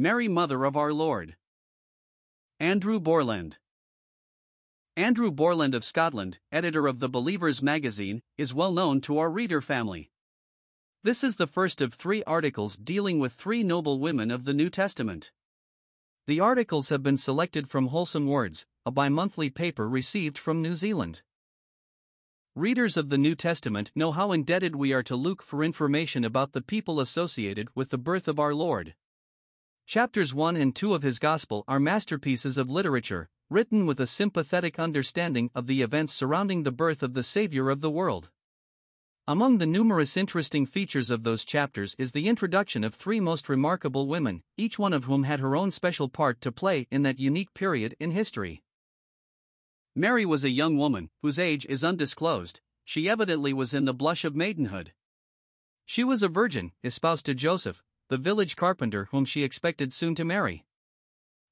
Mary, Mother of our Lord. Andrew Borland. Andrew Borland of Scotland, editor of the Believers magazine, is well known to our reader family. This is the first of three articles dealing with three noble women of the New Testament. The articles have been selected from Wholesome Words, a bi monthly paper received from New Zealand. Readers of the New Testament know how indebted we are to Luke for information about the people associated with the birth of our Lord. Chapters 1 and 2 of his Gospel are masterpieces of literature, written with a sympathetic understanding of the events surrounding the birth of the Savior of the world. Among the numerous interesting features of those chapters is the introduction of three most remarkable women, each one of whom had her own special part to play in that unique period in history. Mary was a young woman, whose age is undisclosed, she evidently was in the blush of maidenhood. She was a virgin, espoused to Joseph, the village carpenter whom she expected soon to marry.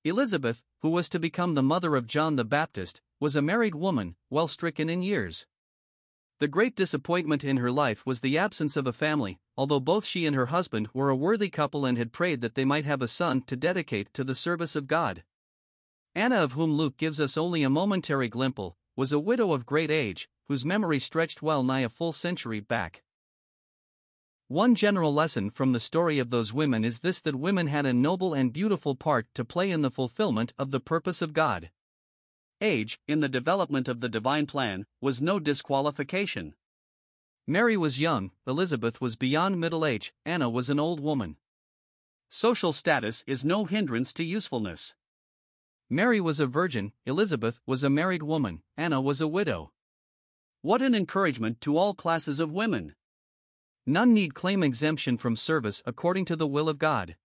Elizabeth, who was to become the mother of John the Baptist, was a married woman, well stricken in years. The great disappointment in her life was the absence of a family, although both she and her husband were a worthy couple and had prayed that they might have a son to dedicate to the service of God. Anna, of whom Luke gives us only a momentary glimpse, was a widow of great age, whose memory stretched well nigh a full century back. One general lesson from the story of those women is this that women had a noble and beautiful part to play in the fulfillment of the purpose of God. Age, in the development of the divine plan, was no disqualification. Mary was young, Elizabeth was beyond middle age, Anna was an old woman. Social status is no hindrance to usefulness. Mary was a virgin, Elizabeth was a married woman, Anna was a widow. What an encouragement to all classes of women! None need claim exemption from service according to the will of God.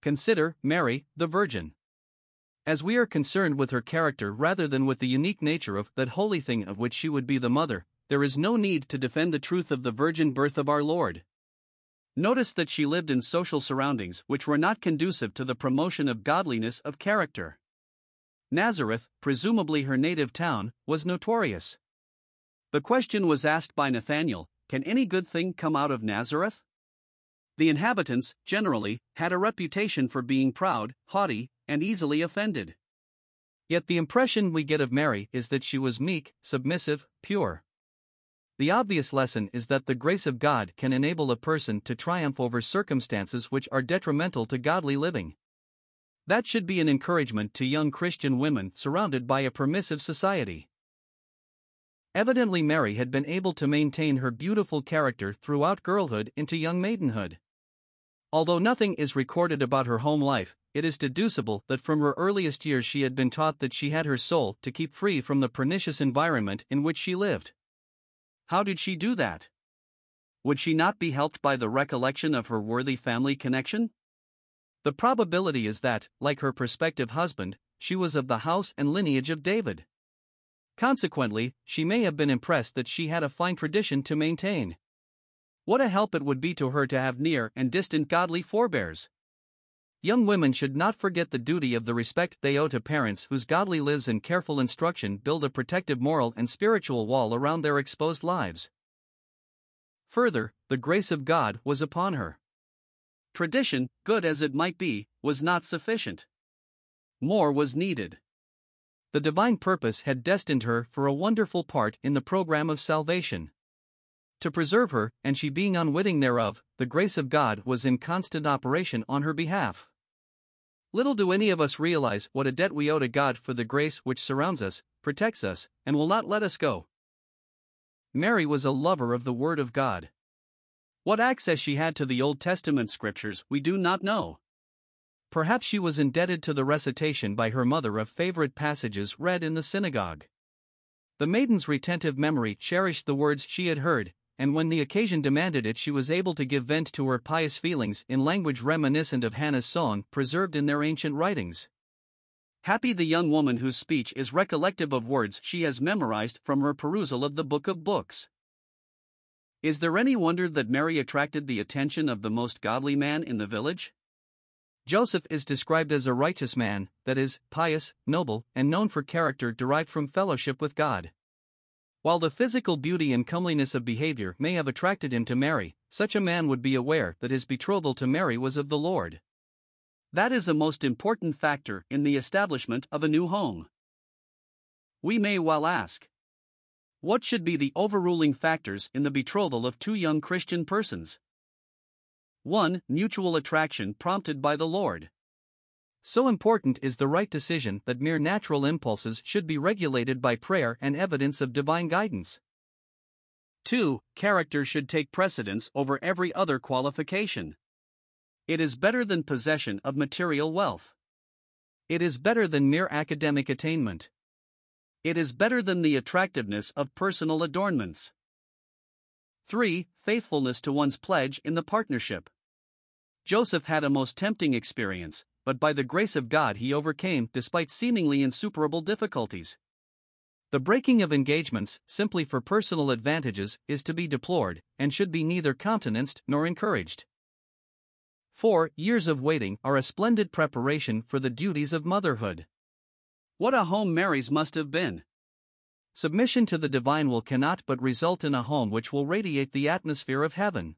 Consider Mary, the Virgin. As we are concerned with her character rather than with the unique nature of that holy thing of which she would be the mother, there is no need to defend the truth of the virgin birth of our Lord. Notice that she lived in social surroundings which were not conducive to the promotion of godliness of character. Nazareth, presumably her native town, was notorious. The question was asked by Nathanael Can any good thing come out of Nazareth? The inhabitants, generally, had a reputation for being proud, haughty, and easily offended. Yet the impression we get of Mary is that she was meek, submissive, pure. The obvious lesson is that the grace of God can enable a person to triumph over circumstances which are detrimental to godly living. That should be an encouragement to young Christian women surrounded by a permissive society. Evidently, Mary had been able to maintain her beautiful character throughout girlhood into young maidenhood. Although nothing is recorded about her home life, it is deducible that from her earliest years she had been taught that she had her soul to keep free from the pernicious environment in which she lived. How did she do that? Would she not be helped by the recollection of her worthy family connection? The probability is that, like her prospective husband, she was of the house and lineage of David. Consequently, she may have been impressed that she had a fine tradition to maintain. What a help it would be to her to have near and distant godly forebears. Young women should not forget the duty of the respect they owe to parents whose godly lives and careful instruction build a protective moral and spiritual wall around their exposed lives. Further, the grace of God was upon her. Tradition, good as it might be, was not sufficient. More was needed. The divine purpose had destined her for a wonderful part in the program of salvation to preserve her, and she being unwitting thereof, the grace of God was in constant operation on her behalf. Little do any of us realize what a debt we owe to God for the grace which surrounds us, protects us, and will not let us go. Mary was a lover of the Word of God. What access she had to the Old Testament scriptures we do not know. Perhaps she was indebted to the recitation by her mother of favorite passages read in the synagogue. The maiden's retentive memory cherished the words she had heard, and when the occasion demanded it, she was able to give vent to her pious feelings in language reminiscent of Hannah's song preserved in their ancient writings. Happy the young woman whose speech is recollective of words she has memorized from her perusal of the Book of Books. Is there any wonder that Mary attracted the attention of the most godly man in the village? Joseph is described as a righteous man, that is, pious, noble, and known for character derived from fellowship with God. While the physical beauty and comeliness of behavior may have attracted him to Mary, such a man would be aware that his betrothal to Mary was of the Lord. That is a most important factor in the establishment of a new home. We may well ask What should be the overruling factors in the betrothal of two young Christian persons? 1. Mutual attraction prompted by the Lord. So important is the right decision that mere natural impulses should be regulated by prayer and evidence of divine guidance. 2. Character should take precedence over every other qualification. It is better than possession of material wealth. It is better than mere academic attainment. It is better than the attractiveness of personal adornments. 3. Faithfulness to one's pledge in the partnership. Joseph had a most tempting experience, but by the grace of God he overcame despite seemingly insuperable difficulties. The breaking of engagements simply for personal advantages is to be deplored and should be neither countenanced nor encouraged. 4. Years of waiting are a splendid preparation for the duties of motherhood. What a home Mary's must have been! Submission to the divine will cannot but result in a home which will radiate the atmosphere of heaven.